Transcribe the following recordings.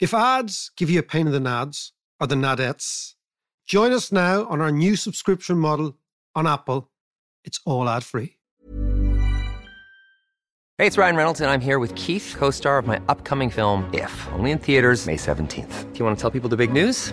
If ads give you a pain in the nads or the nadettes, join us now on our new subscription model on Apple. It's all ad free. Hey, it's Ryan Reynolds, and I'm here with Keith, co star of my upcoming film, If, only in theaters, May 17th. Do you want to tell people the big news?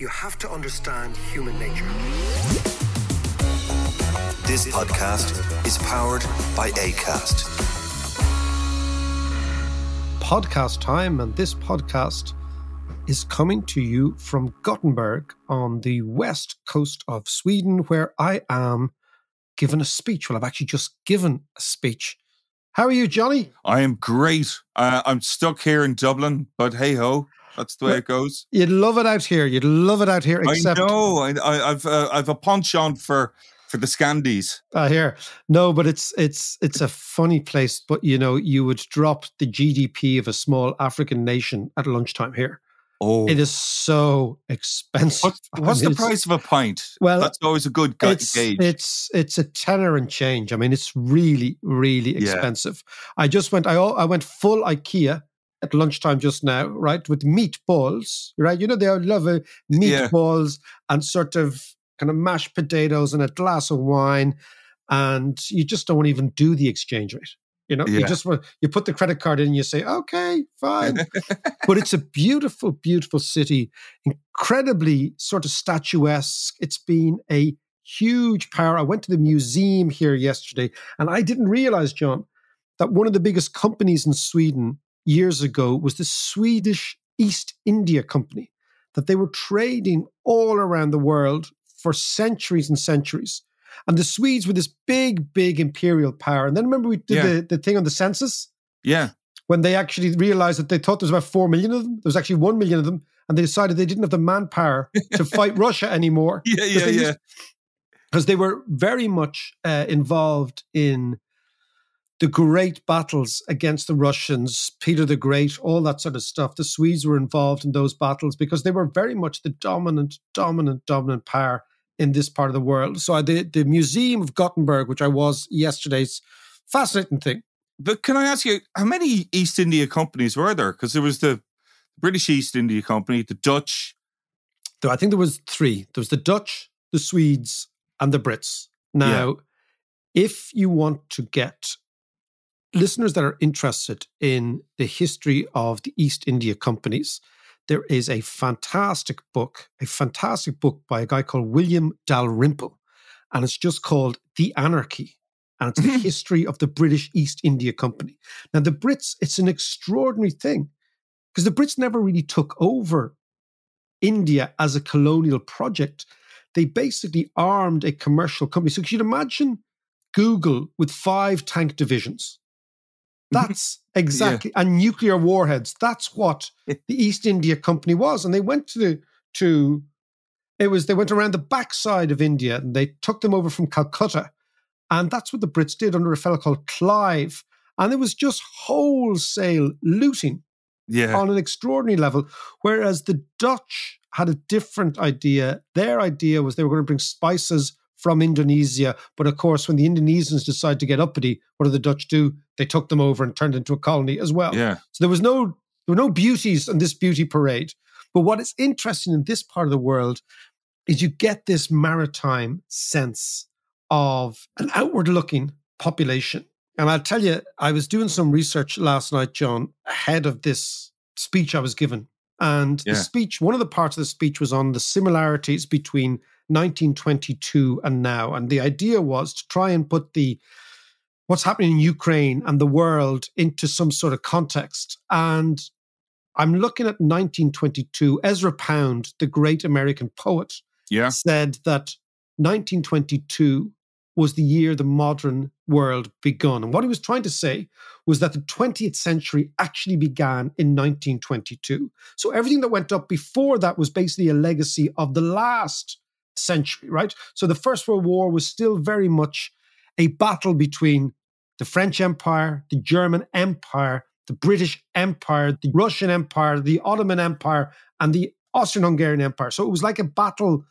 you have to understand human nature. This podcast is powered by ACAST. Podcast time, and this podcast is coming to you from Gothenburg on the west coast of Sweden, where I am given a speech. Well, I've actually just given a speech. How are you, Johnny? I am great. Uh, I'm stuck here in Dublin, but hey ho, that's the way it goes. You'd love it out here. You'd love it out here. Except, I know. I, I, I've uh, I've a penchant for for the Scandies. I hear no, but it's it's it's a funny place. But you know, you would drop the GDP of a small African nation at lunchtime here. Oh, It is so expensive. What's, I mean, the price of a pint? Well, that's always a good It's gauge. it's it's a tenner and change. I mean, it's really really Yeah. expensive. I just went. I I went full IKEA at lunchtime just now, right, with meatballs. Right, you know they love a Yeah. meatballs and sort of kind of mashed potatoes and a glass of wine, and you just don't even do the exchange rate. You know, you just want you put the credit card in, and you say, okay, fine. but it's a beautiful, beautiful city, incredibly sort of statuesque. It's been a huge power. I went to the museum here yesterday, and I didn't realize, John, that one of the biggest companies in Sweden years ago was the Swedish East India Company, that they were trading all around the world for centuries and centuries. And the Swedes were this big, big imperial power. And then remember we did Yeah. the, the thing on the census? yeah, when they actually realized that they thought there was about 4 million of them. There was actually 1 million of them. And they decided they didn't have the manpower to fight Russia anymore. yeah, yeah, yeah. Because they were very much uh, involved in the great battles against the Russians, Peter the Great, all that sort of stuff. The Swedes were involved in those battles because they were very much the dominant, dominant, dominant power in this part of the world. So the, the Museum of Gothenburg, which I was yesterday's fascinating thing. But can I ask you, how many East India companies were there? Because there was the British East India Company, the Dutch. Though I think there was three. There was the Dutch, the Swedes, and the Brits. Now, if you want to get listeners that are interested in the history of the East India companies, there is a fantastic book, a fantastic book by a guy called William Dalrymple, and it's just called The Anarchy. And it's the history of the British East India Company. Now, the Brits, it's an extraordinary thing because the Brits never really took over India as a colonial project. They basically armed a commercial company. So, you'd imagine Google with five tank divisions. That's exactly and nuclear warheads. That's what the East India Company was, and they went to the, to it was they went around the backside of India and they took them over from Calcutta, and that's what the Brits did under a fellow called Clive, and it was just wholesale looting Yeah. on an extraordinary level. Whereas the Dutch had a different idea. Their idea was they were going to bring spices from Indonesia. But of course, when the Indonesians decided to get uppity, what did the Dutch do? They took them over and turned into a colony as well. yeah. So there was no there were no beauties on this beauty parade. But what is interesting in this part of the world is you get this maritime sense of an outward looking population. And I'll tell you, I was doing some research last night, John, ahead of this speech I was given And Yeah. the speech, one of the parts of the speech was on the similarities between 1922 and now. And the idea was to try and put the what's happening in Ukraine and the world into some sort of context. And I'm looking at 1922. Ezra Pound, the great American poet, Yeah. said that 1922 was the year the modern world begun. And what he was trying to say was that the 20th century actually began in 1922. So everything that went up before that was basically a legacy of the last century, right? So the First World War was still very much a battle between the French Empire, the German Empire, the British Empire, the Russian Empire, the Ottoman Empire, and the Austrian Hungarian Empire. So it was like a battle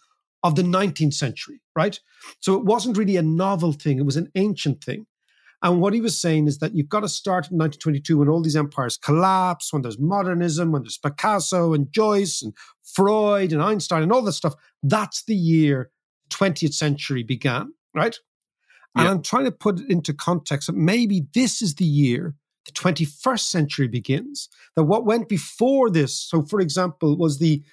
of the 19th century, right? So it wasn't really a novel thing, it was an ancient thing. And what he was saying is that you've got to start in 1922 when all these empires collapse, when there's modernism, when there's Picasso and Joyce and Freud and Einstein and all this stuff. That's the year 20th century began, right? And Yeah. I'm trying to put it into context that maybe this is the year the 21st century begins. That what went before this, so for example, was the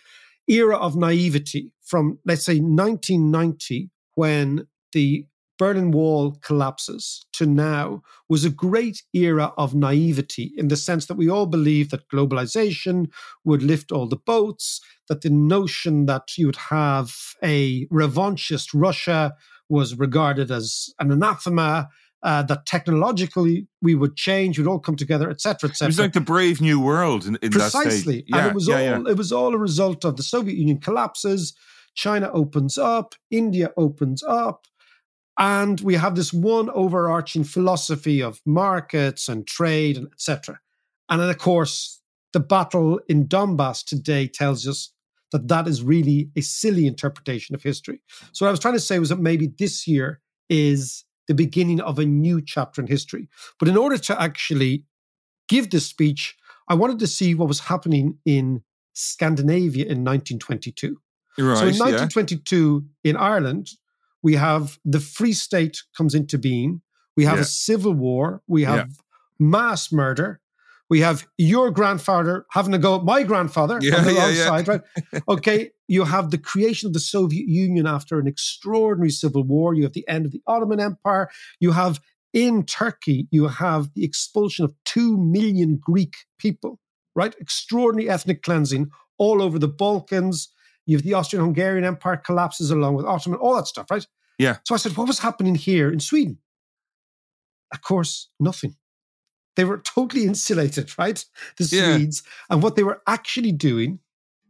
era of naivety from, let's say, 1990, when the Berlin Wall collapses, to now, was a great era of naivety in the sense that we all believed that globalization would lift all the boats, that the notion that you would have a revanchist Russia was regarded as an anathema. Uh, that technologically we would change, we'd all come together, etc., etc. It was like the brave new world in, in that Precisely. Yeah, and it was yeah, all yeah. it was all a result of the Soviet Union collapses. China opens up, India opens up, and we have this one overarching philosophy of markets and trade and etc. And then, of course, the battle in Donbass today tells us that that is really a silly interpretation of history. So what I was trying to say was that maybe this year is the beginning of a new chapter in history. But in order to actually give this speech, I wanted to see what was happening in Scandinavia in 1922. Right, so in yeah. 1922 in Ireland, we have the Free State comes into being. We have Yeah. a civil war. We have Yeah. mass murder. We have your grandfather having to go at my grandfather Yeah, on the wrong side, right? Okay, you have the creation of the Soviet Union after an extraordinary civil war. You have the end of the Ottoman Empire. You have in Turkey, you have the expulsion of two million Greek people, right? Extraordinary ethnic cleansing all over the Balkans. You have the Austrian Hungarian Empire collapses along with Ottoman, all that stuff, right? Yeah. So I said, what was happening here in Sweden? Of course, nothing. They were totally insulated, right? The Yeah. Swedes. And what they were actually doing,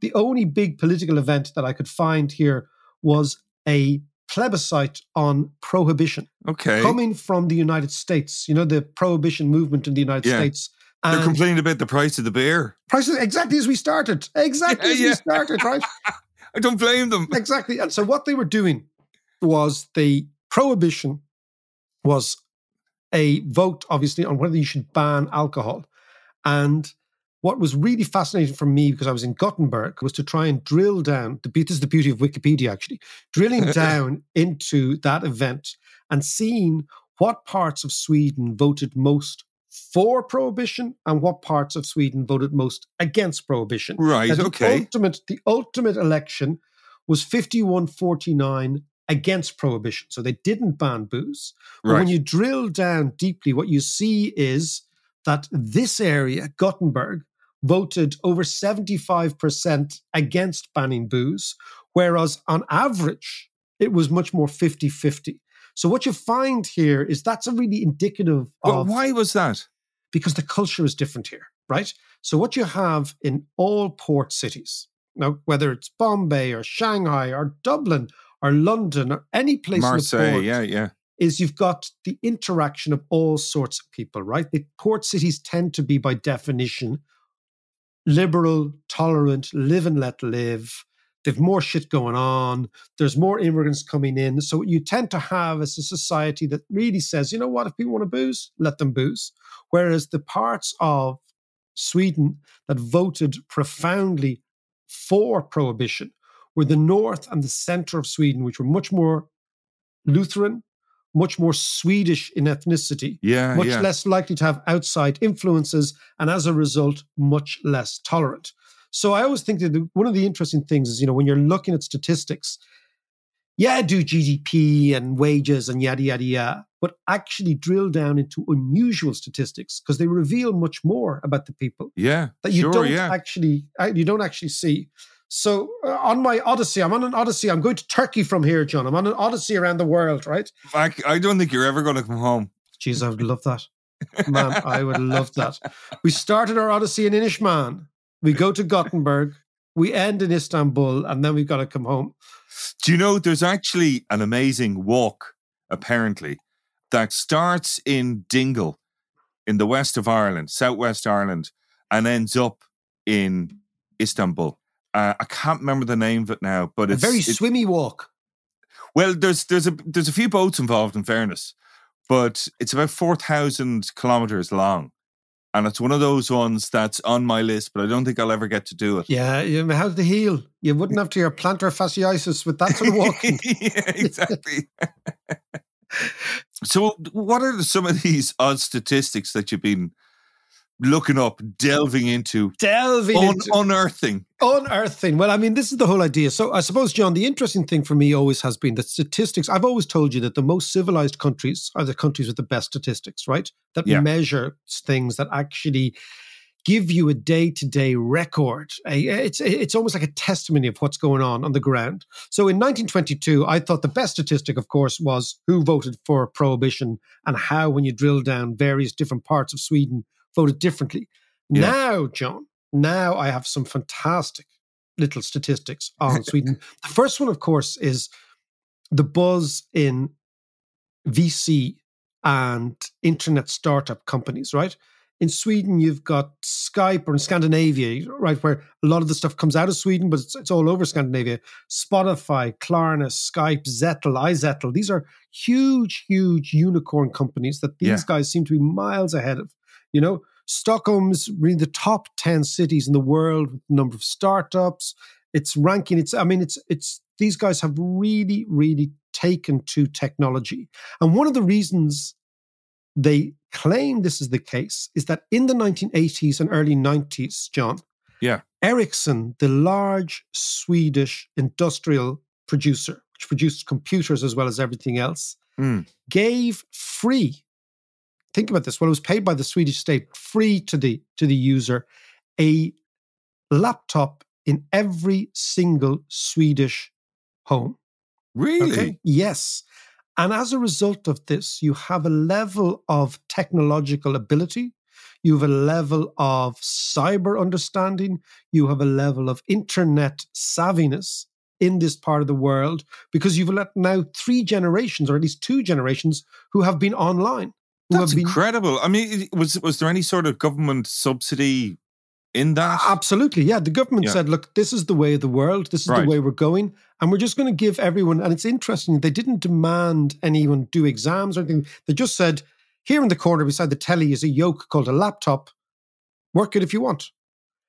the only big political event that I could find here was a plebiscite on prohibition Okay. coming from the United States. You know, the prohibition movement in the United Yeah. States. They're complaining about the price of the beer. prices exactly as we started. Exactly Yeah, as yeah. we started, right? I don't blame them. exactly. And so what they were doing was the prohibition was a vote, obviously, on whether you should ban alcohol. And what was really fascinating for me, because I was in Gothenburg, was to try and drill down. This is the beauty of Wikipedia, actually, drilling down into that event and seeing what parts of Sweden voted most for prohibition and what parts of Sweden voted most against prohibition. Right, Now, the okay. Ultimate, the ultimate election was 5149 against prohibition. So they didn't ban booze. But Right. when you drill down deeply, what you see is that this area, Gothenburg, voted over 75% against banning booze, whereas on average, it was much more 50 50. So what you find here is that's a really indicative But of why was that? because the culture is different here, right? So what you have in all port cities, now whether it's Bombay or Shanghai or Dublin or London or any place in the Marseille, port, yeah, yeah. is you've got the interaction of all sorts of people, right? The port cities tend to be by definition liberal, tolerant, live and let live. They've more shit going on. There's more immigrants coming in. So you tend to have is a society that really says, you know what, if people want to booze, let them booze. Whereas the parts of Sweden that voted profoundly for prohibition were the north and the center of Sweden, which were much more Lutheran, much more Swedish in ethnicity, Yeah, much yeah. less likely to have outside influences, and as a result, much less tolerant. So I always think that the, one of the interesting things is, you know, when you're looking at statistics, yeah, do GDP and wages and yada, yada, yada, but actually drill down into unusual statistics because they reveal much more about the people. Yeah. That you sure, don't yeah. actually, uh, you don't actually see. So uh, on my odyssey, I'm on an odyssey. I'm going to Turkey from here, John. I'm on an odyssey around the world, right? I, I don't think you're ever going to come home. Jeez, I would love that. Man, I would love that. We started our odyssey in Inishmaan. We go to Gothenburg. We end in Istanbul, and then we've got to come home. Do you know there's actually an amazing walk, apparently, that starts in Dingle in the west of Ireland, southwest Ireland, and ends up in Istanbul. Uh, I can't remember the name of it now, but it's A it's very swimmy walk. well. There's there's a there's a few boats involved, in fairness, but it's about four thousand kilometers long, and it's one of those ones that's on my list, but I don't think I'll ever get to do it. Yeah, how's the heel? You wouldn't have to your plantar fasciitis with that sort of walking. yeah, exactly. so, what are some of these odd statistics that you've been looking up, delving into, Delving un- into unearthing? unearthing. Well, I mean, this is the whole idea. So, I suppose, John, the interesting thing for me always has been that statistics. I've always told you that the most civilized countries are the countries with the best statistics, right? That Yeah. measure things that actually give you a day-to-day record. It's it's almost like a testimony of what's going on on the ground. So in 1922, I thought the best statistic, of course, was who voted for prohibition and how, when you drill down, various different parts of Sweden voted differently. Yeah. Now, John, now I have some fantastic little statistics on Sweden. The first one, of course, is the buzz in VC and internet startup companies, right? In Sweden, you've got Skype, or in Scandinavia, right, where a lot of the stuff comes out of Sweden, but it's, it's all over Scandinavia. Spotify, Klarna, Skype, Zettel, iZettel. These are huge, huge unicorn companies that these Yeah. guys seem to be miles ahead of. You know, Stockholm's really the top 10 cities in the world with the number of startups. It's ranking, it's, I mean, it's, it's, these guys have really, really taken to technology. And one of the reasons they claim this is the case is that in the 1980s and early 90s, John, Yeah. Ericsson, the large Swedish industrial producer, which produced computers as well as everything else, Hmm. gave free. Think about this. Well, it was paid by the Swedish state, free to the to the user, a laptop in every single Swedish home. Really? Okay. Yes. And as a result of this, you have a level of technological ability, you have a level of cyber understanding, you have a level of internet savviness in this part of the world because you've let now three generations, or at least two generations, who have been online. That's been incredible. I mean, was was there any sort of government subsidy in that? Absolutely. Yeah. The government Yeah. said, look, this is the way of the world. This is Right. the way we're going. And we're just going to give everyone, and it's interesting, they didn't demand anyone do exams or anything. They just said, here in the corner beside the telly is a yoke called a laptop. Work it if you want.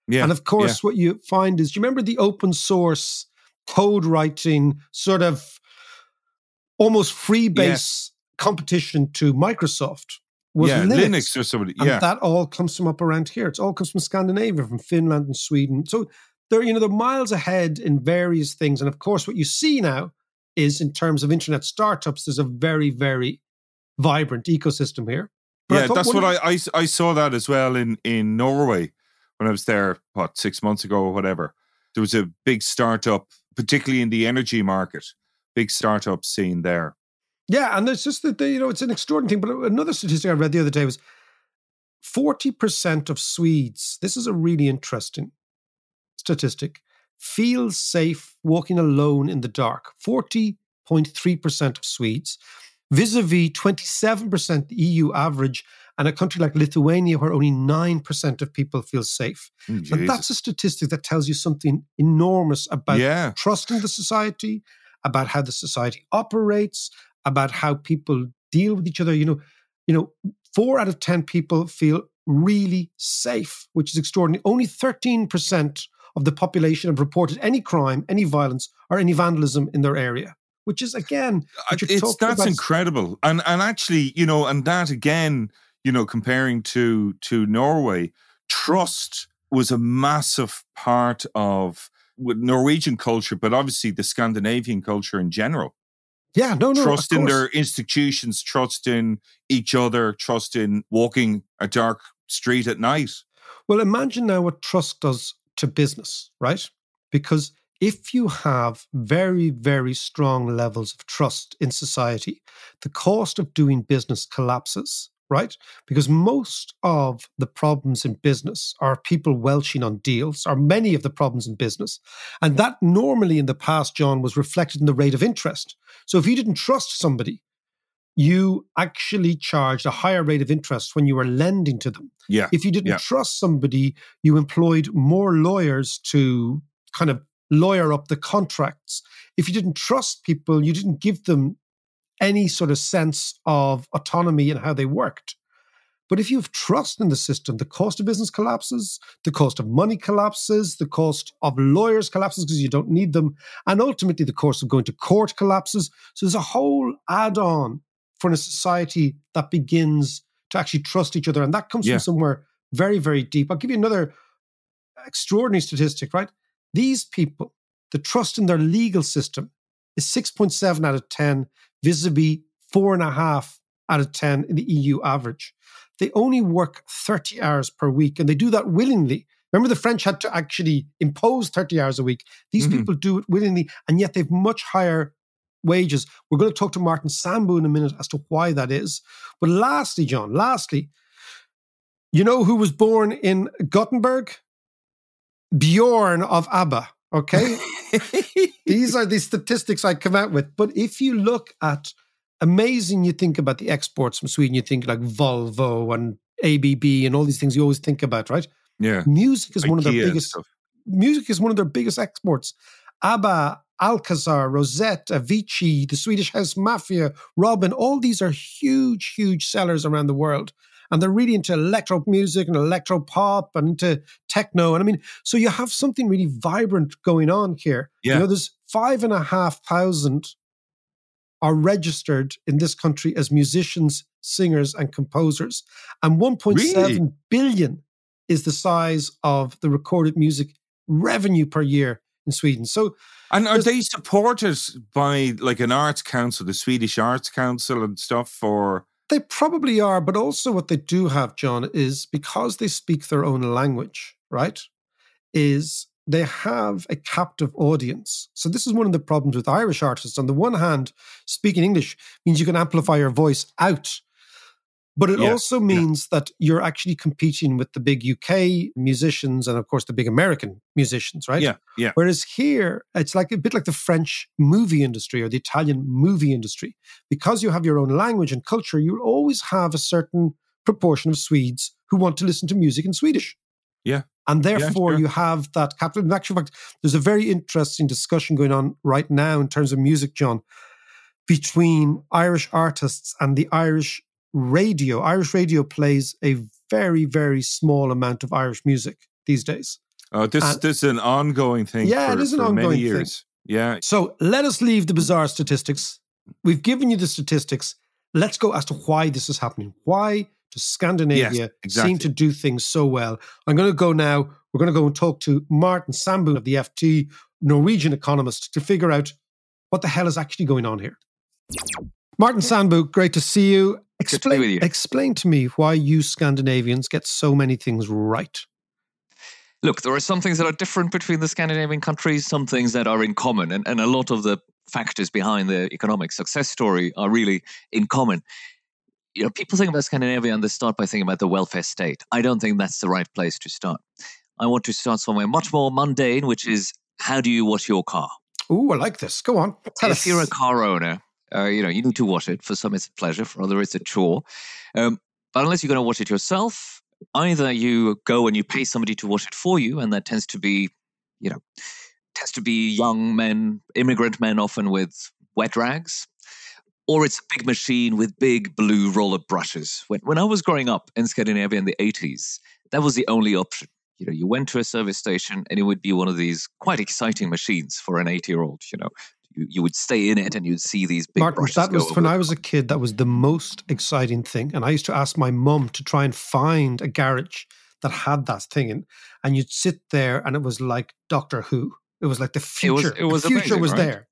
Yeah. and of course, what you find is, do you remember the open source code writing sort of almost free base competition to Microsoft? Was yeah, Linux. Linux or somebody. And Yeah. that all comes from up around here. It's all comes from Scandinavia, from Finland and Sweden. So they're, you know, they're miles ahead in various things. And of course, what you see now is in terms of internet startups, there's a very, very vibrant ecosystem here. But yeah, that's what I, I I saw that as well in in Norway when I was there what six months ago or whatever. There was a big startup, particularly in the energy market, big startup scene there. Yeah, and it's just that they, you know it's an extraordinary thing. But another statistic I read the other day was forty percent of Swedes. This is a really interesting statistic. Feel safe walking alone in the dark. Forty point three percent of Swedes, vis-a-vis twenty-seven percent EU average, and a country like Lithuania where only nine percent of people feel safe. Mm, And that's a statistic that tells you something enormous about yeah, trusting the society, about how the society operates, about how people deal with each other. You know, you know, four out of ten people feel really safe, which is extraordinary. Only thirteen percent of the population have reported any crime, any violence, or any vandalism in their area. Which is again, it's that's about- incredible. And and actually, you know, and that again, you know, comparing to to Norway, trust was a massive part of with Norwegian culture, but obviously the Scandinavian culture in general. Yeah, no, no. trust in their institutions, trust in each other, trust in walking a dark street at night. Well, imagine now what trust does to business, right? Because if you have very, very strong levels of trust in society, the cost of doing business collapses right? Because most of the problems in business are people welching on deals, are many of the problems in business. And that normally in the past, John, was reflected in the rate of interest. So if you didn't trust somebody, you actually charged a higher rate of interest when you were lending to them. Yeah. If you didn't yeah. trust somebody, you employed more lawyers to kind of lawyer up the contracts. If you didn't trust people, you didn't give them any sort of sense of autonomy in how they worked. But if you have trust in the system, the cost of business collapses, the cost of money collapses, the cost of lawyers collapses because you don't need them, and ultimately the cost of going to court collapses. So there's a whole add on for a society that begins to actually trust each other. And that comes Yeah. from somewhere very, very deep. I'll give you another extraordinary statistic, right? These people, the trust in their legal system is 6.7 out of 10 vis-a-vis four and a half out of 10 in the EU average. They only work 30 hours per week and they do that willingly. Remember, the French had to actually impose 30 hours a week. These Mhm. people do it willingly, and yet they've much higher wages. We're going to talk to Martin Sandbu in a minute as to why that is. But lastly, John, lastly, you know who was born in Gothenburg? Bjorn of ABBA. Okay. These are the statistics I come out with. But if you look at amazing, you think about the exports from Sweden, you think like Volvo and ABB and all these things you always think about, right? Yeah. Music is one of their biggest music is one of their biggest exports. ABBA, Alcazar, Roxette, Avicii, the Swedish House Mafia, Robyn, all these are huge, huge sellers around the world. And they're really into electro music and electro pop and into techno. And I mean, so you have something really vibrant going on here. Yeah. You know, there's five and a half thousand are registered in this country as musicians, singers, and composers. And 1.7 billion Really? is the size of the recorded music revenue per year in Sweden. So And are they supported by like an arts council, the Swedish Arts Council and stuff for they probably are, but also what they do have, John, is because they speak their own language, right? Is they have a captive audience. So this is one of the problems with Irish artists. On the one hand, speaking English means you can amplify your voice out. But it Yeah, also means that you're actually competing with the big UK musicians and, of course, the big American musicians, right? Yeah, yeah. Whereas here, it's like a bit like the French movie industry or the Italian movie industry. Because you have your own language and culture, you'll always have a certain proportion of Swedes who want to listen to music in Swedish. Yeah. And therefore, sure. you have that capital. In actual fact, there's a very interesting discussion going on right now in terms of music, John, between Irish artists and the Irish radio. Irish radio plays a very, very small amount of Irish music these days. Oh, this And- this is an ongoing thing Yeah, for, it is an ongoing many thing. Yeah. So let us leave the bizarre statistics. We've given you the statistics. Let's go as to why this is happening. Why does Scandinavia exactly. seem to do things so well? I'm going to go now. We're going to go and talk to Martin Sandbu of the FT, Norwegian economist, to figure out what the hell is actually going on here. Martin Sandbu, great to see you. to Explain, with you. explain to me why you Scandinavians get so many things right. Look, there are some things that are different between the Scandinavian countries, some things that are in common, and, and a lot of the factors behind the economic success story are really in common. You know, people think about Scandinavia and they start by thinking about the welfare state. I don't think that's the right place to start. I want to start somewhere much more mundane, which is how do you wash your car? Oh, I like this. Go on. Tell if us. you're a car owner, uh, you know you need to wash it. For some, it's a pleasure. For others, it's a chore. Um, but unless you're going to wash it yourself, either you go and you pay somebody to wash it for you, and that tends to be, you know, tends to be young men, immigrant men, often with wet rags, or it's a big machine with big blue roller brushes. When when I was growing up in Scandinavia in the 80s, that was the only option. You know, you went to a service station and it would be one of these quite exciting machines for an 80 year old. You know, you, you would stay in it and you'd see these big Martin, brushes. that was when. I was a kid. That was the most exciting thing, and I used to ask my mum to try and find a garage that had that thing, and and you'd sit there, and it was like Doctor Who. It was like the future. It was, it was the future amazing, was right? there.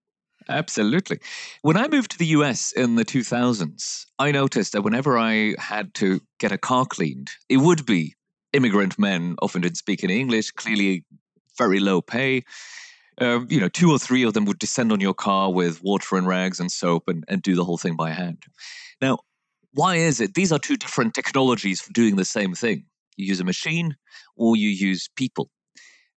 Absolutely. When I moved to the US in the 2000s, I noticed that whenever I had to get a car cleaned, it would be immigrant men, often didn't speak any English, clearly very low pay. Um, you know, two or three of them would descend on your car with water and rags and soap and, and do the whole thing by hand. Now, why is it? These are two different technologies for doing the same thing. You use a machine or you use people.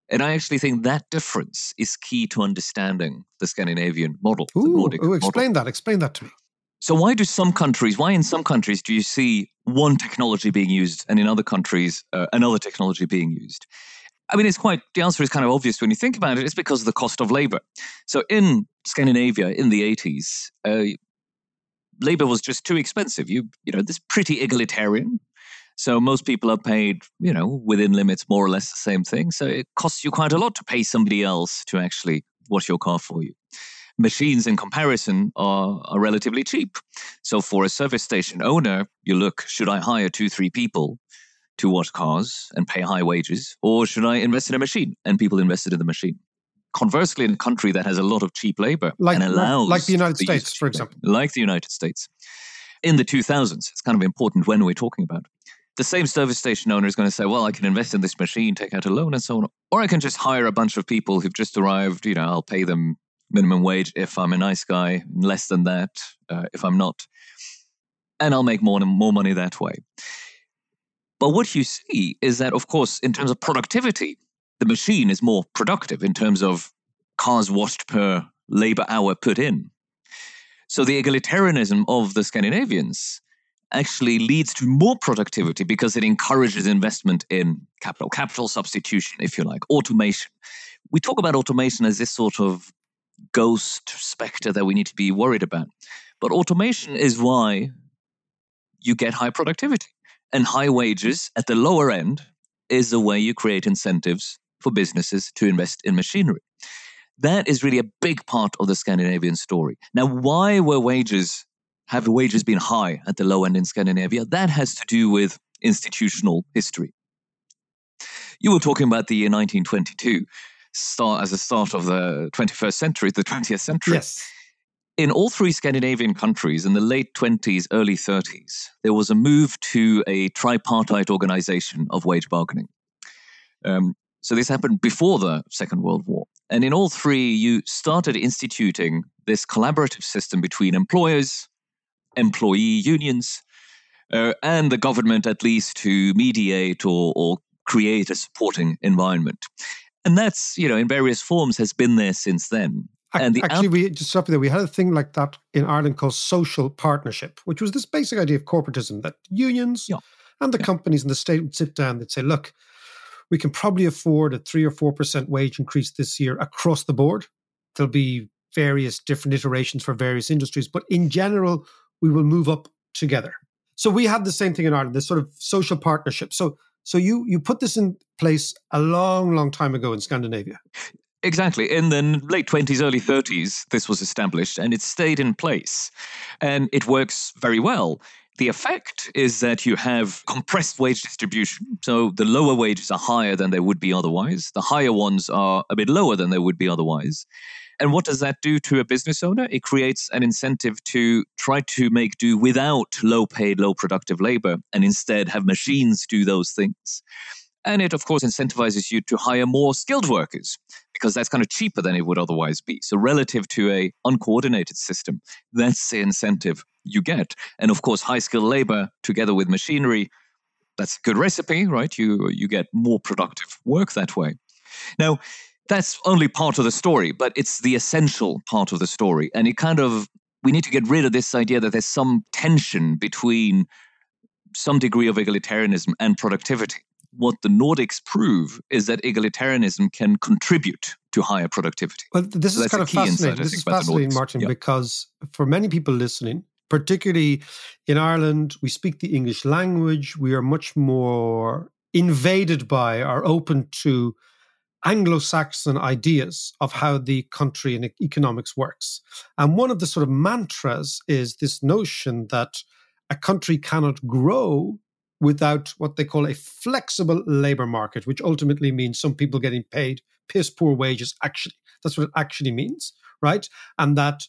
And I actually think that difference is key to understanding the Scandinavian model. the Ooh, Nordic ooh, model. explain that. Explain that to me. So why do some countries, why in some countries do you see one technology being used and in other countries uh, another technology being used? I mean, it's quite, the answer is kind of obvious when you think about it. It's because of the cost of labor. So in Scandinavia in the 80s, uh, labor was just too expensive. You, you know, this pretty egalitarian. So most people are paid, you know, within limits, more or less the same thing. So it costs you quite a lot to pay somebody else to actually wash your car for you machines in comparison are, are relatively cheap. So for a service station owner, you look, should I hire two, three people to wash cars and pay high wages, or should I invest in a machine? And people invested in the machine. Conversely, in a country that has a lot of cheap labor Like- and allows like the United use States, for labor, example. like the United States, in the 2000s, it's kind of important when we're talking about. The same service station owner is going to say, "Well, I can invest in this machine, take out a loan, and so on, or I can just hire a bunch of people who've just arrived. You know, I'll pay them minimum wage if I'm a nice guy, less than that uh, if I'm not, and I'll make more more money that way. But what you see is that, of course, in terms of productivity, the machine is more productive in terms of cars washed per labor hour put in. So the egalitarianism of the Scandinavians actually leads to more productivity because it encourages investment in capital, capital substitution, if you like, automation. We talk about automation as this sort of ghost specter that we need to be worried about. But automation is why you get high productivity. And high wages at the lower end is the way you create incentives for businesses to invest in machinery. That is really a big part of the Scandinavian story. Now, why were wages, have wages been high at the low end in Scandinavia? That has to do with institutional history. You were talking about the year 1922 start as a start of the 21st century, the 20th century. Yes. In all three Scandinavian countries in the late 20s, early 30s, there was a move to a tripartite organization of wage bargaining. Um, so this happened before the Second World War. And in all three, you started instituting this collaborative system between employers, employee unions, uh, and the government, at least, to mediate or, or create a supporting environment. And that's, you know, in various forms has been there since then. And the Actually, out- we just you there. We had a thing like that in Ireland called social partnership, which was this basic idea of corporatism that unions Yeah. and the Yeah. companies and the state would sit down. They'd say, "Look, we can probably afford a three or four percent wage increase this year across the board. There'll be various different iterations for various industries, but in general, we will move up together." So we had the same thing in Ireland, this sort of social partnership. So, so you you put this in place a long, long time ago in Scandinavia. Exactly. In the late 20s, early 30s, this was established and it stayed in place. And it works very well. The effect is that you have compressed wage distribution. So the lower wages are higher than they would be otherwise. The higher ones are a bit lower than they would be otherwise. And what does that do to a business owner? It creates an incentive to try to make do without low paid, low productive labor and instead have machines do those things. And it, of course, incentivizes you to hire more skilled workers because that's kind of cheaper than it would otherwise be. So, relative to a uncoordinated system, that's the incentive you get. And of course, high skilled labor together with machinery, that's a good recipe, right? You you get more productive work that way. Now, that's only part of the story, but it's the essential part of the story. And it kind of we need to get rid of this idea that there's some tension between some degree of egalitarianism and productivity. What the Nordics prove is that egalitarianism can contribute to higher productivity. Well, this So is kind of insight, fascinating. I This think, is fascinating, Martin, Yeah. because for many people listening, particularly in Ireland, we speak the English language. We are much more invaded by or open to Anglo-Saxon ideas of how the country and economics works. And one of the sort of mantras is this notion that a country cannot grow without what they call a flexible labor market, which ultimately means some people getting paid piss poor wages. Actually, that's what it actually means, right? And that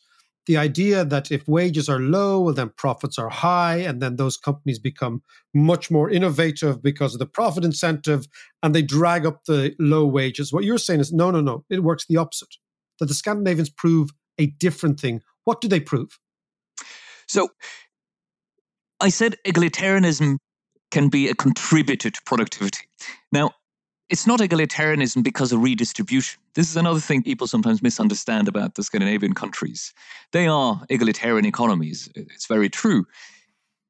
the idea that if wages are low, well, then profits are high, and then those companies become much more innovative because of the profit incentive and they drag up the low wages. What you're saying is no, no, no, it works the opposite. That the Scandinavians prove a different thing. What do they prove? So I said egalitarianism can be a contributor to productivity. Now, it's not egalitarianism because of redistribution. This is another thing people sometimes misunderstand about the Scandinavian countries. They are egalitarian economies. It's very true.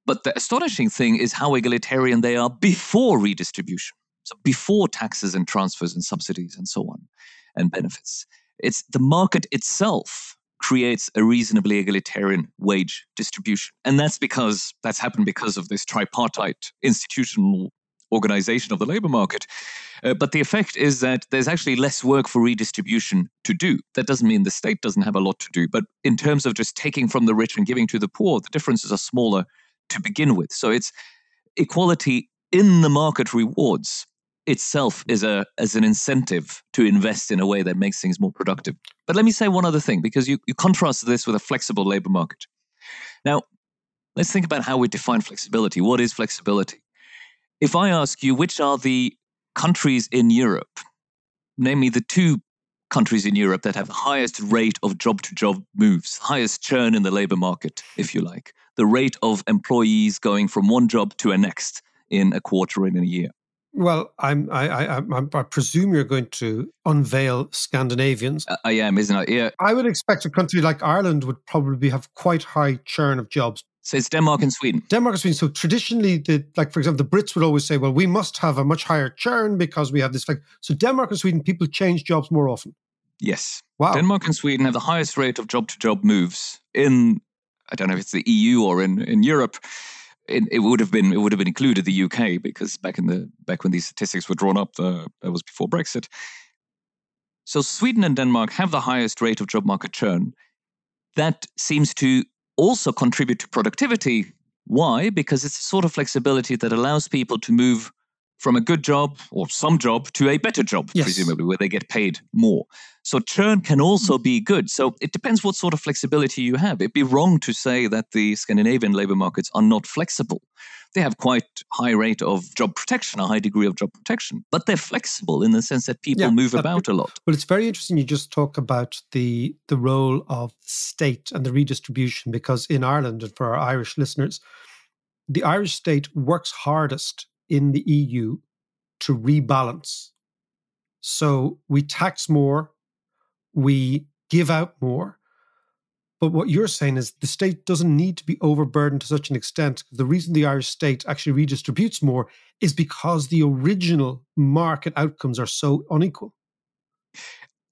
But the astonishing thing is how egalitarian they are before redistribution. So before taxes and transfers and subsidies and so on and benefits. It's the market itself creates a reasonably egalitarian wage distribution. And that's because that's happened because of this tripartite institutional organization of the labor market. Uh, but the effect is that there's actually less work for redistribution to do. That doesn't mean the state doesn't have a lot to do, but in terms of just taking from the rich and giving to the poor, the differences are smaller to begin with. So it's equality in the market rewards itself is a as an incentive to invest in a way that makes things more productive. But let me say one other thing because you, you contrast this with a flexible labor market. Now, let's think about how we define flexibility. What is flexibility? If I ask you which are the countries in Europe, namely the two countries in Europe that have the highest rate of job to job moves, highest churn in the labor market, if you like, the rate of employees going from one job to a next in a quarter in a year. Well, I'm, I, I, I, I presume you're going to unveil Scandinavians. Uh, I am, isn't I? Yeah. I would expect a country like Ireland would probably have quite high churn of jobs so it's Denmark and Sweden. Denmark and Sweden. So traditionally, the like for example, the Brits would always say, "Well, we must have a much higher churn because we have this." Like, so Denmark and Sweden, people change jobs more often. Yes. Wow. Denmark and Sweden have the highest rate of job-to-job moves in. I don't know if it's the EU or in in Europe. It, it, would have been it would have been included the UK because back in the back when these statistics were drawn up, the, that was before Brexit. So Sweden and Denmark have the highest rate of job market churn. That seems to also contribute to productivity. Why? Because it's a sort of flexibility that allows people to move from a good job or some job to a better job, yes. presumably, where they get paid more. So churn can also be good. So it depends what sort of flexibility you have. It'd be wrong to say that the Scandinavian labor markets are not flexible they have quite high rate of job protection, a high degree of job protection, but they're flexible in the sense that people yeah, move about a lot. Well, it's very interesting you just talk about the the role of state and the redistribution because in Ireland and for our Irish listeners, the Irish state works hardest in the EU to rebalance. So we tax more, we give out more, but what you're saying is the state doesn't need to be overburdened to such an extent. The reason the Irish state actually redistributes more is because the original market outcomes are so unequal.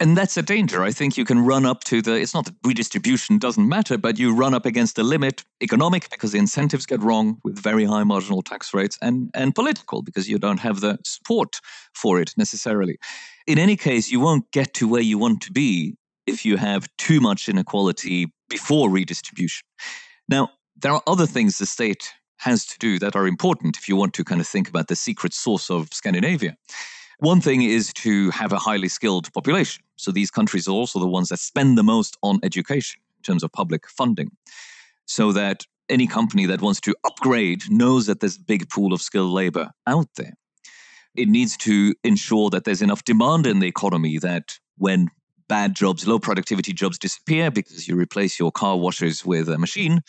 And that's a danger. I think you can run up to the, it's not that redistribution doesn't matter, but you run up against the limit economic because the incentives get wrong with very high marginal tax rates and, and political because you don't have the support for it necessarily. In any case, you won't get to where you want to be if you have too much inequality before redistribution. Now, there are other things the state has to do that are important if you want to kind of think about the secret source of Scandinavia. One thing is to have a highly skilled population. So these countries are also the ones that spend the most on education in terms of public funding. So that any company that wants to upgrade knows that there's a big pool of skilled labor out there. It needs to ensure that there's enough demand in the economy that when bad jobs, low productivity jobs disappear because you replace your car washers with a machine,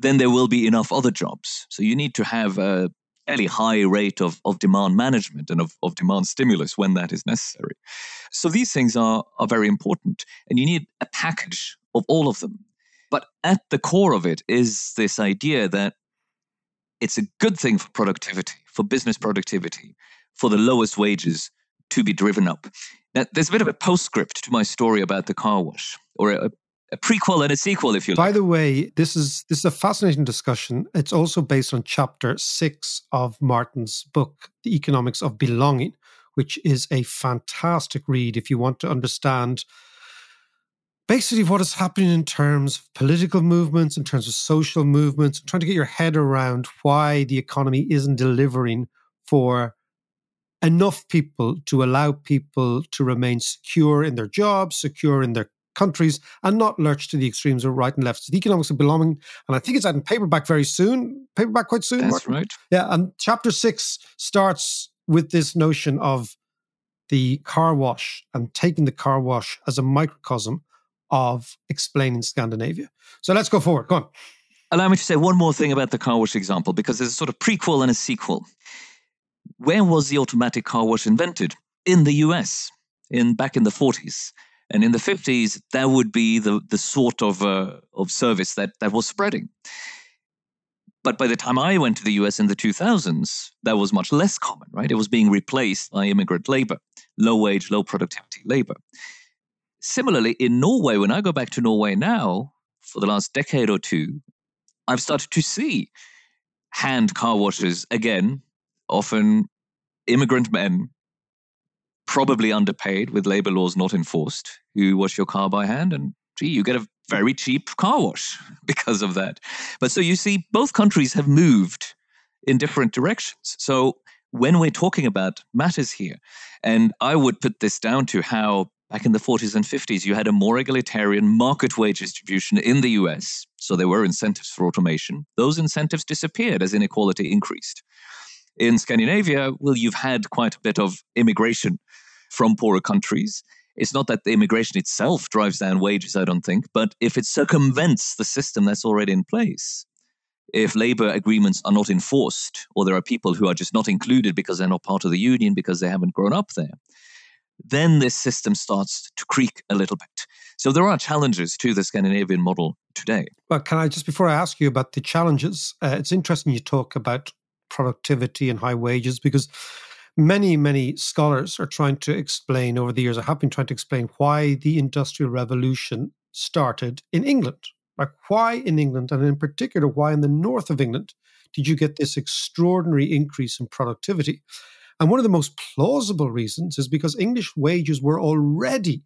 then there will be enough other jobs. So you need to have a fairly high rate of, of demand management and of, of demand stimulus when that is necessary. So these things are, are very important, and you need a package of all of them. But at the core of it is this idea that it's a good thing for productivity, for business productivity, for the lowest wages to be driven up. Now, there's a bit of a postscript to my story about the car wash, or a, a prequel and a sequel, if you like. By the way, this is this is a fascinating discussion. It's also based on chapter six of Martin's book, The Economics of Belonging, which is a fantastic read if you want to understand basically what is happening in terms of political movements, in terms of social movements, trying to get your head around why the economy isn't delivering for enough people to allow people to remain secure in their jobs, secure in their countries, and not lurch to the extremes of right and left. So the economics of belonging, and I think it's out in paperback very soon, paperback quite soon. That's Martin? right. Yeah, and chapter six starts with this notion of the car wash and taking the car wash as a microcosm of explaining Scandinavia. So let's go forward. Go on. Allow me to say one more thing about the car wash example, because there's a sort of prequel and a sequel. Where was the automatic car wash invented? In the US, in back in the 40s. And in the 50s, that would be the, the sort of, uh, of service that, that was spreading. But by the time I went to the US in the 2000s, that was much less common, right? It was being replaced by immigrant labor, low wage, low productivity labor. Similarly, in Norway, when I go back to Norway now, for the last decade or two, I've started to see hand car washes again, often immigrant men, probably underpaid with labor laws not enforced, who wash your car by hand. And gee, you get a very cheap car wash because of that. But so you see, both countries have moved in different directions. So when we're talking about matters here, and I would put this down to how back in the 40s and 50s, you had a more egalitarian market wage distribution in the US. So there were incentives for automation. Those incentives disappeared as inequality increased. In Scandinavia, well, you've had quite a bit of immigration from poorer countries. It's not that the immigration itself drives down wages, I don't think, but if it circumvents the system that's already in place, if labor agreements are not enforced, or there are people who are just not included because they're not part of the union because they haven't grown up there, then this system starts to creak a little bit. So there are challenges to the Scandinavian model today. Well, can I just before I ask you about the challenges, uh, it's interesting you talk about productivity and high wages because many, many scholars are trying to explain over the years, I have been trying to explain why the Industrial Revolution started in England. Like, why in England, and in particular, why in the north of England, did you get this extraordinary increase in productivity? And one of the most plausible reasons is because English wages were already,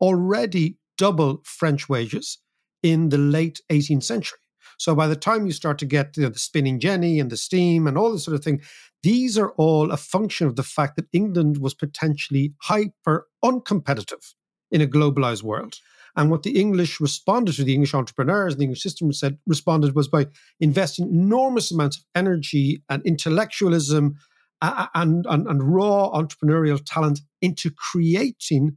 already double French wages in the late 18th century. So by the time you start to get you know, the spinning jenny and the steam and all this sort of thing, these are all a function of the fact that England was potentially hyper uncompetitive in a globalized world. And what the English responded to, the English entrepreneurs, and the English system said responded was by investing enormous amounts of energy and intellectualism and, and, and raw entrepreneurial talent into creating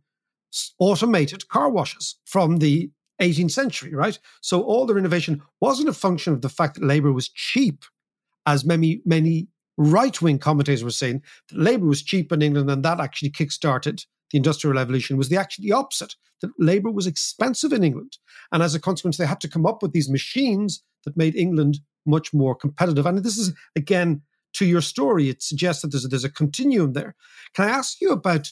automated car washes from the 18th century, right? So all their innovation wasn't a function of the fact that labor was cheap, as many, many right wing commentators were saying that labor was cheap in England and that actually kick-started the Industrial Revolution was the actually the opposite, that labor was expensive in England. And as a consequence, they had to come up with these machines that made England much more competitive. And this is, again, to your story, it suggests that there's a, there's a continuum there. Can I ask you about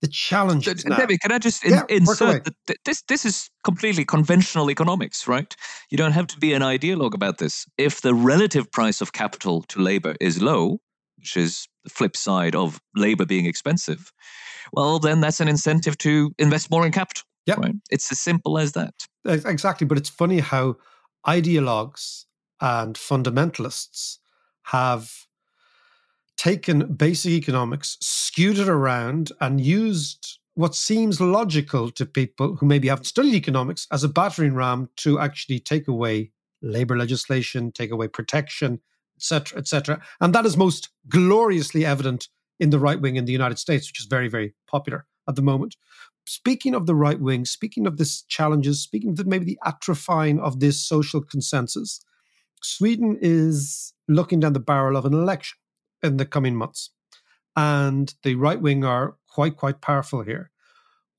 the challenges. Now. David, can I just in, yeah, insert that this this is completely conventional economics, right? You don't have to be an ideologue about this. If the relative price of capital to labor is low, which is the flip side of labor being expensive, well, then that's an incentive to invest more in capital. Yeah, right? It's as simple as that. Exactly, but it's funny how ideologues and fundamentalists have taken basic economics, skewed it around, and used what seems logical to people who maybe haven't studied economics as a battering ram to actually take away labor legislation, take away protection, etc., etc. And that is most gloriously evident in the right wing in the United States, which is very, very popular at the moment. Speaking of the right wing, speaking of this challenges, speaking of maybe the atrophying of this social consensus, Sweden is looking down the barrel of an election in the coming months. And the right wing are quite, quite powerful here.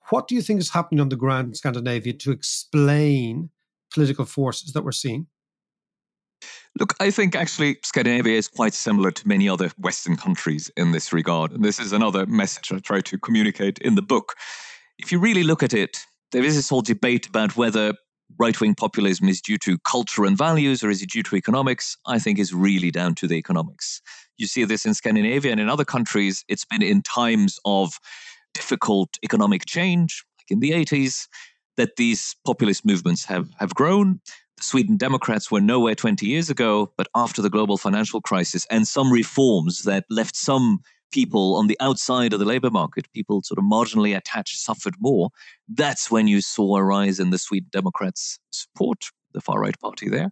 What do you think is happening on the ground in Scandinavia to explain political forces that we're seeing? Look, I think actually Scandinavia is quite similar to many other Western countries in this regard. And this is another message I try to communicate in the book. If you really look at it, there is this whole debate about whether right wing populism is due to culture and values or is it due to economics? I think is really down to the economics. You see this in Scandinavia and in other countries. It's been in times of difficult economic change, like in the 80s, that these populist movements have, have grown. The Sweden Democrats were nowhere 20 years ago, but after the global financial crisis and some reforms that left some people on the outside of the labor market, people sort of marginally attached, suffered more. That's when you saw a rise in the Sweden Democrats' support, the far right party there.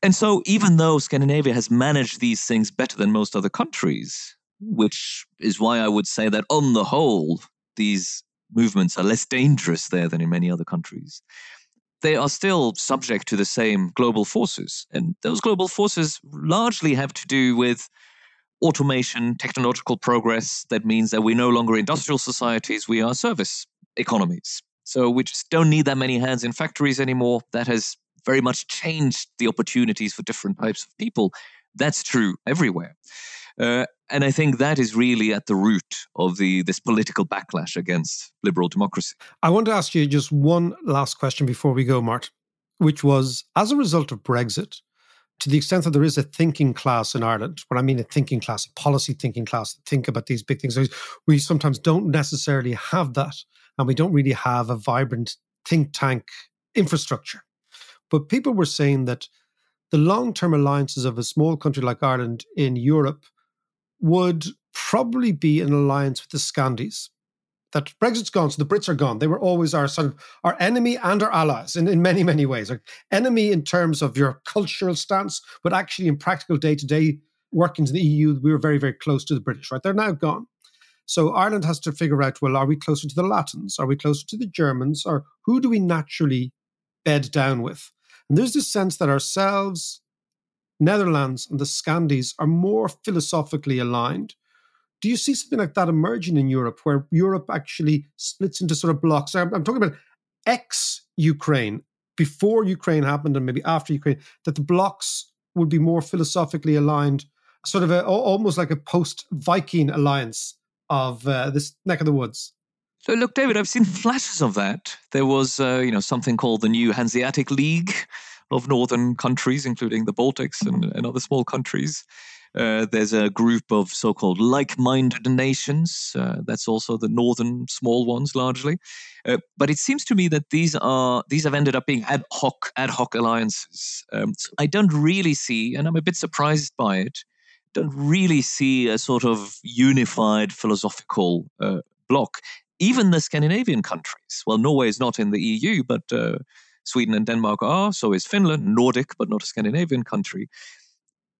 And so, even though Scandinavia has managed these things better than most other countries, which is why I would say that on the whole, these movements are less dangerous there than in many other countries. They are still subject to the same global forces. And those global forces largely have to do with automation, technological progress. That means that we're no longer industrial societies, we are service economies. So we just don't need that many hands in factories anymore. That has very much changed the opportunities for different types of people. That's true everywhere. Uh, and I think that is really at the root of the this political backlash against liberal democracy. I want to ask you just one last question before we go, Mart, which was as a result of Brexit, to the extent that there is a thinking class in Ireland, what I mean a thinking class, a policy thinking class, think about these big things, we sometimes don't necessarily have that. And we don't really have a vibrant think tank infrastructure. But people were saying that the long term alliances of a small country like Ireland in Europe would probably be an alliance with the Scandies. That Brexit's gone, so the Brits are gone. They were always our sort of our enemy and our allies in, in many, many ways. Our enemy in terms of your cultural stance, but actually in practical day to day workings in the EU, we were very, very close to the British, right? They're now gone. So Ireland has to figure out well, are we closer to the Latins? Are we closer to the Germans? Or who do we naturally bed down with? And there's this sense that ourselves, Netherlands and the Scandies are more philosophically aligned. Do you see something like that emerging in Europe, where Europe actually splits into sort of blocks? I'm, I'm talking about ex Ukraine, before Ukraine happened and maybe after Ukraine, that the blocks would be more philosophically aligned, sort of a, almost like a post Viking alliance of uh, this neck of the woods. So look, David, I've seen flashes of that. There was, uh, you know, something called the New Hanseatic League, of northern countries, including the Baltics and, and other small countries. Uh, there's a group of so-called like-minded nations. Uh, that's also the northern small ones, largely. Uh, but it seems to me that these are these have ended up being ad hoc ad hoc alliances. Um, so I don't really see, and I'm a bit surprised by it. Don't really see a sort of unified philosophical uh, bloc. Even the Scandinavian countries. Well, Norway is not in the EU, but uh, Sweden and Denmark are, so is Finland, Nordic, but not a Scandinavian country.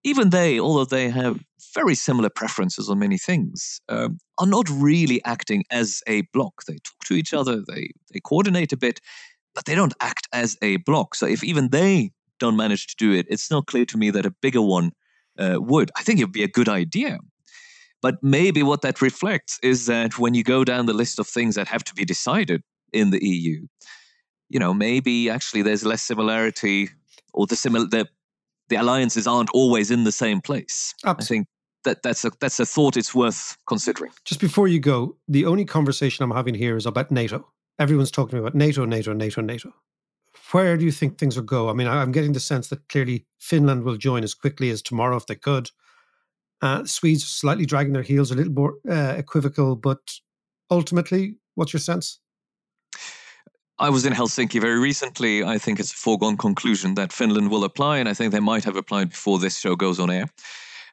Even they, although they have very similar preferences on many things, um, are not really acting as a block. They talk to each other, they, they coordinate a bit, but they don't act as a block. So if even they don't manage to do it, it's not clear to me that a bigger one uh, would. I think it would be a good idea. But maybe what that reflects is that when you go down the list of things that have to be decided in the EU, you know, maybe actually there's less similarity or the similar the the alliances aren't always in the same place. Absolutely. I think that that's a that's a thought it's worth considering. Just before you go, the only conversation I'm having here is about NATO. Everyone's talking about NATO, NATO, NATO, NATO. Where do you think things will go? I mean, I'm getting the sense that clearly Finland will join as quickly as tomorrow if they could. Uh, Swedes slightly dragging their heels, a little more uh, equivocal, but ultimately, what's your sense? I was in Helsinki very recently. I think it's a foregone conclusion that Finland will apply, and I think they might have applied before this show goes on air.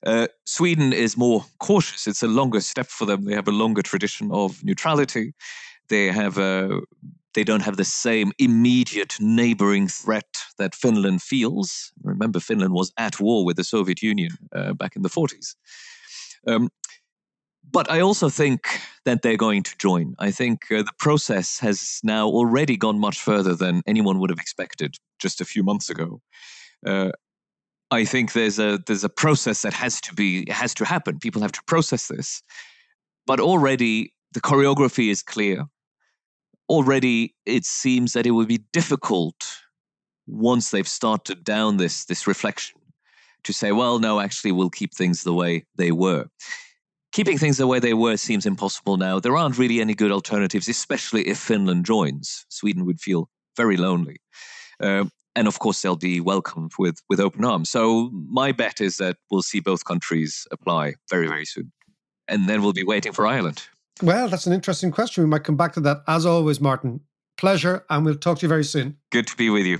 Uh, Sweden is more cautious. It's a longer step for them. They have a longer tradition of neutrality. They have a, they don't have the same immediate neighboring threat that Finland feels. Remember, Finland was at war with the Soviet Union uh, back in the 40s. Um, but I also think that they're going to join. I think uh, the process has now already gone much further than anyone would have expected just a few months ago. Uh, I think there's a there's a process that has to be has to happen. People have to process this, but already the choreography is clear. Already, it seems that it would be difficult once they've started down this this reflection to say, well, no, actually, we'll keep things the way they were keeping things the way they were seems impossible now. There aren't really any good alternatives, especially if Finland joins. Sweden would feel very lonely. Uh, and of course, they'll be welcomed with, with open arms. So, my bet is that we'll see both countries apply very, very soon. And then we'll be waiting for Ireland. Well, that's an interesting question. We might come back to that. As always, Martin, pleasure, and we'll talk to you very soon. Good to be with you.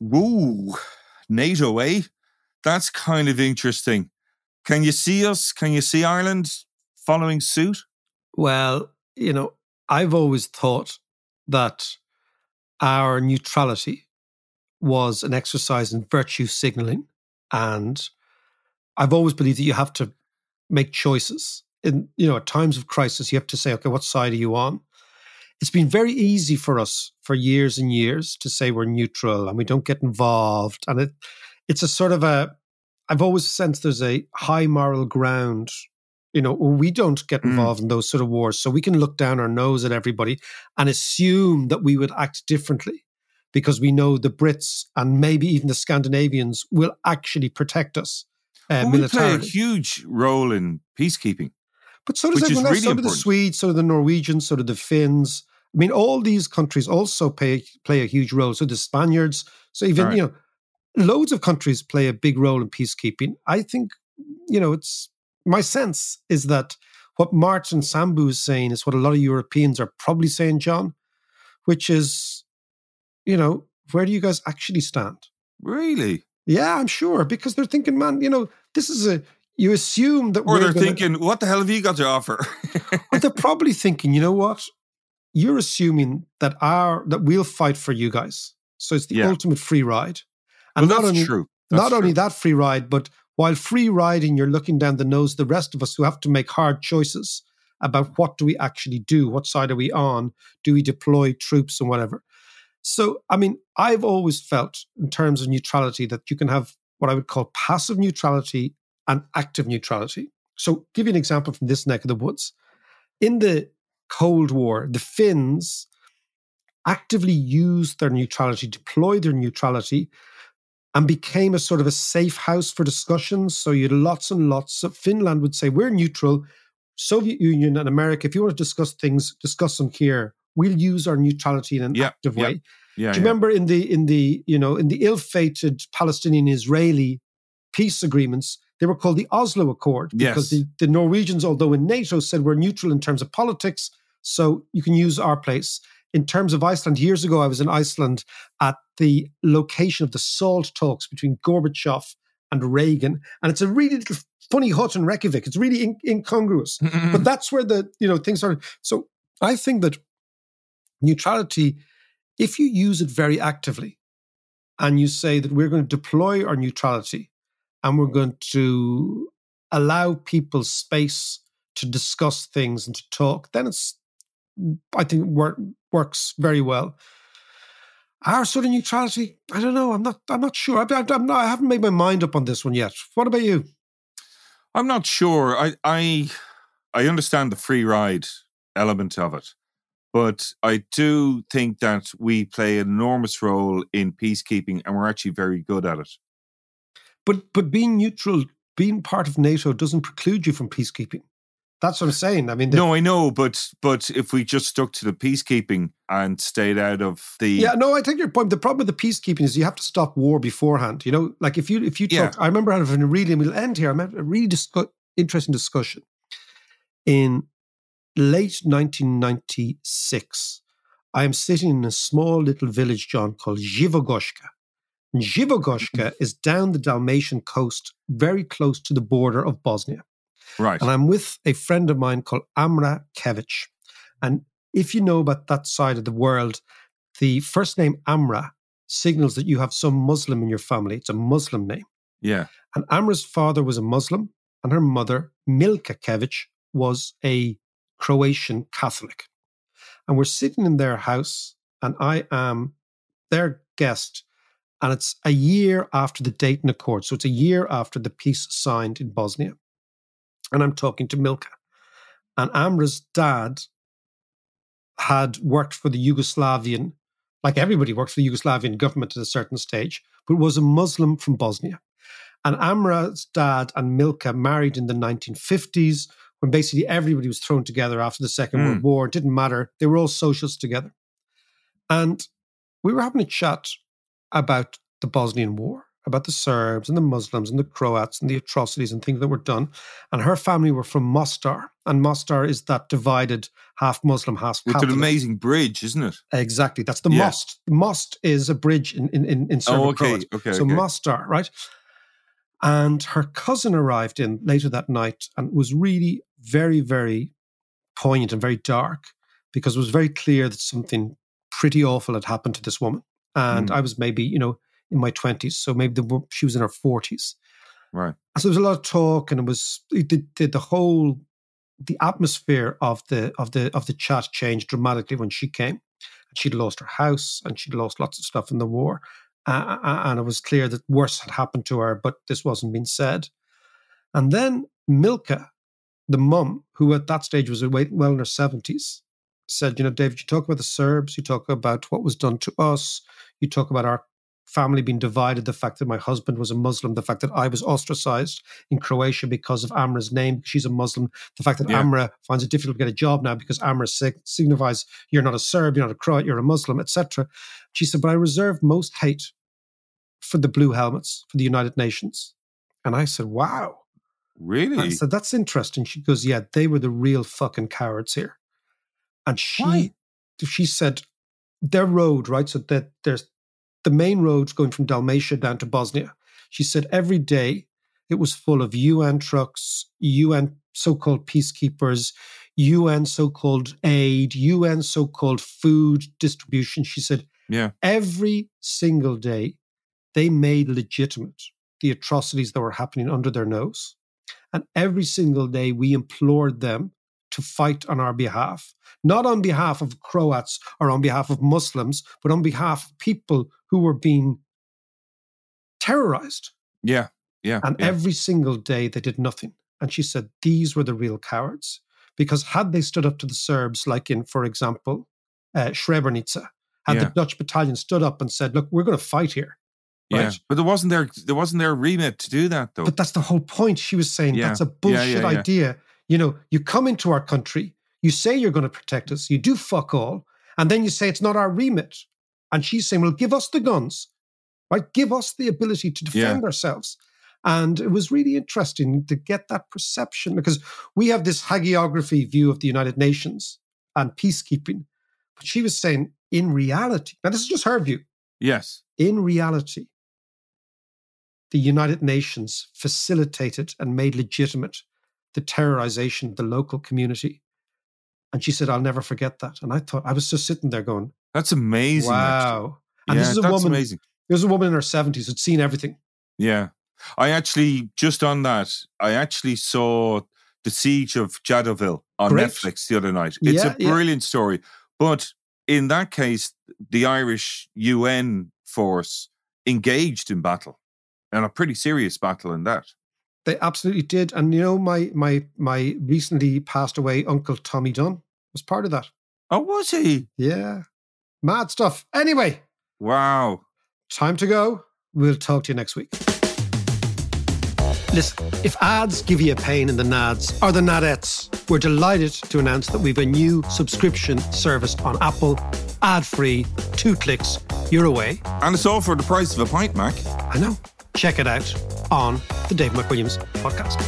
Woo, NATO, eh? That's kind of interesting. Can you see us? Can you see Ireland following suit? Well, you know, I've always thought that our neutrality was an exercise in virtue signaling. And I've always believed that you have to make choices. In, you know, at times of crisis, you have to say, okay, what side are you on? It's been very easy for us for years and years to say we're neutral and we don't get involved. And it, it's a sort of a, I've always sensed there's a high moral ground you know, we don't get involved in those sort of wars. So we can look down our nose at everybody and assume that we would act differently because we know the Brits and maybe even the Scandinavians will actually protect us uh, Well, we play a huge role in peacekeeping. But so does which everyone else. really so do the. Swedes, so do the Norwegians, so do the Finns. I mean, all these countries also pay, play a huge role. So the Spaniards, so even, Right. you know, loads of countries play a big role in peacekeeping. I think, you know, it's my sense is that what Martin Sandbu is saying is what a lot of Europeans are probably saying, John, which is, you know, where do you guys actually stand? Really? Yeah, I'm sure, because they're thinking, man, you know, this is a, you assume that Or we're they're gonna- thinking, what the hell have you got to offer? But they're probably thinking, you know what? You're assuming that our that we'll fight for you guys. So it's the Yeah. ultimate free ride. well, And not that's only true. That's not only that free ride, but while free riding, you're looking down the nose the rest of us who have to make hard choices about what do we actually do? What side are we on? Do we deploy troops and whatever? So, I mean, I've always felt in terms of neutrality that you can have what I would call passive neutrality and active neutrality. So, give you an example from this neck of the woods. In the Cold War, the Finns actively used their neutrality, deployed their neutrality, and became a sort of a safe house for discussions. So you had lots and lots of Finland would say, We're neutral. Soviet Union and America, if you want to discuss things, discuss them here. We'll use our neutrality in an Yeah, active yeah, way. Yeah, Do you yeah. remember in the in the you know in the ill-fated Palestinian-Israeli peace agreements, they were called the Oslo Accord because Yes. the, the Norwegians, although in NATO, said we're neutral in terms of politics, so you can use our place. In terms of Iceland, years ago, I was in Iceland at the location of the SALT talks between Gorbachev and Reagan, and it's a really little funny hut in Reykjavik. It's really in, incongruous, but that's where the you know things are. So I think that neutrality, if you use it very actively, and you say that we're going to deploy our neutrality, and we're going to allow people space to discuss things and to talk, then it's I think work, works very well. Our sort of neutrality, I don't know. I'm not. I'm not sure. I, I, I'm not, I haven't made my mind up on this one yet. What about you? I'm not sure. I I I understand the free ride element of it, but I do think that we play an enormous role in peacekeeping, and we're actually very good at it. But but being neutral, being part of NATO, doesn't preclude you from peacekeeping. That's what I'm saying. I mean, No, I know, but but if we just stuck to the peacekeeping and stayed out of the Yeah, no, I take your point. The problem with the peacekeeping is you have to stop war beforehand. You know, like if you if you Yeah. talk, I remember having a really, and we'll end here. I remember a really discu- interesting discussion in late 1996. I am sitting in a small little village, John, called Zhivogoshka. And Zhivogoshka mm-hmm. is down the Dalmatian coast, very close to the border of Bosnia. right. And I'm with a friend of mine called Amra Kevich. And if you know about that side of the world, the first name Amra signals that you have some Muslim in your family. It's a Muslim name. Yeah, And Amra's father was a Muslim, and her mother, Milka Kevich, was a Croatian Catholic. And we're sitting in their house, and I am their guest. And it's a year after the Dayton Accord. So it's a year after the peace signed in Bosnia. And I'm talking to Milka. And Amra's dad had worked for the Yugoslavian, like everybody worked for the Yugoslavian government at a certain stage, but was a Muslim from Bosnia. And Amra's dad and Milka married in the 1950s when basically everybody was thrown together after the Second Mm. World War. It didn't matter. They were all socialists together. And we were having a chat about the Bosnian War, about the Serbs and the Muslims and the Croats and the atrocities and things that were done. And her family were from Mostar. And Mostar is that divided half Muslim, half with an amazing bridge, isn't it? Exactly. That's the Yeah. Most. Most is a bridge in in in, in Oh, okay, okay, So okay. Mostar, right? And her cousin arrived in later that night and was really very, very poignant and very dark because it was very clear that something pretty awful had happened to this woman. And Mm. I was maybe, you know, in my 20s. So maybe the, she was in her 40s. Right. So there was a lot of talk, and it was the, the the whole the atmosphere of the of the of the chat changed dramatically when she came. She'd lost her house and she'd lost lots of stuff in the war, uh, uh, and it was clear that worse had happened to her, but this wasn't being said. And then Milka, the mum, who at that stage was well in her seventies, said, "You know, David, you talk about the Serbs, you talk about what was done to us, you talk about our." Family being divided, the fact that my husband was a Muslim, the fact that I was ostracized in Croatia because of Amra's name, because she's a Muslim, the fact that Yeah. Amra finds it difficult to get a job now because Amra signifies you're not a Serb, you're not a Croat, you're a Muslim, etc. She said, but I reserve most hate for the blue helmets, for the United Nations. And I said, wow. Really? I said, that's interesting. She goes, yeah, they were the real fucking cowards here. And she, Why? she said, their road, right? So that there's the main roads going from Dalmatia down to Bosnia. She said every day it was full of UN trucks, UN so called peacekeepers, UN so called aid, UN so called food distribution. She said Yeah. every single day they made legitimate the atrocities that were happening under their nose. And every single day we implored them to fight on our behalf, not on behalf of Croats or on behalf of Muslims, but on behalf of people who were being terrorized. Yeah. Yeah. And yeah. every single day they did nothing. And she said these were the real cowards. Because had they stood up to the Serbs, like in, for example, uh, Srebrenica, had Yeah. the Dutch battalion stood up and said, "Look, we're going to fight here," yeah. But there wasn't their there wasn't their remit to do that though. But that's the whole point. She was saying Yeah. that's a bullshit yeah, yeah. idea. You know, you come into our country, you say you're going to protect us, you do fuck all, and then you say it's not our remit. And she's saying, well, give us the guns, right? Give us the ability to defend ourselves. And it was really interesting to get that perception because we have this hagiography view of the United Nations and peacekeeping. But she was saying, in reality, now this is just her view yes. in reality, the United Nations facilitated and made legitimate the terrorization of the local community. And she said, I'll never forget that. And I thought, I was just sitting there going, That's amazing. actually. wow. And yeah, this is a that's woman, amazing. this is a woman in her 70s who'd seen everything. Yeah. I actually just on that, I actually saw the siege of Jadotville on Great. Netflix the other night. It's Yeah, a yeah. brilliant story. But in that case, the Irish UN force engaged in battle, and a pretty serious battle in that. They absolutely did. And you know, my my my recently passed away uncle Tommy Dunn was part of that. Oh, was he? Yeah. Mad stuff. Anyway, Wow. time to go. We'll talk to you next week. Listen, if ads give you a pain in the nads or the nadettes, we're delighted to announce that we've a new subscription service on Apple, ad free, two clicks, you're away. And it's all for the price of a pint, Mac. I know. Check it out on the Dave McWilliams podcast.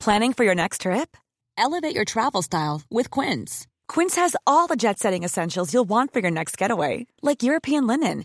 Planning for your next trip? Elevate your travel style with Quince. Quince has all the jet setting essentials you'll want for your next getaway, like European linen,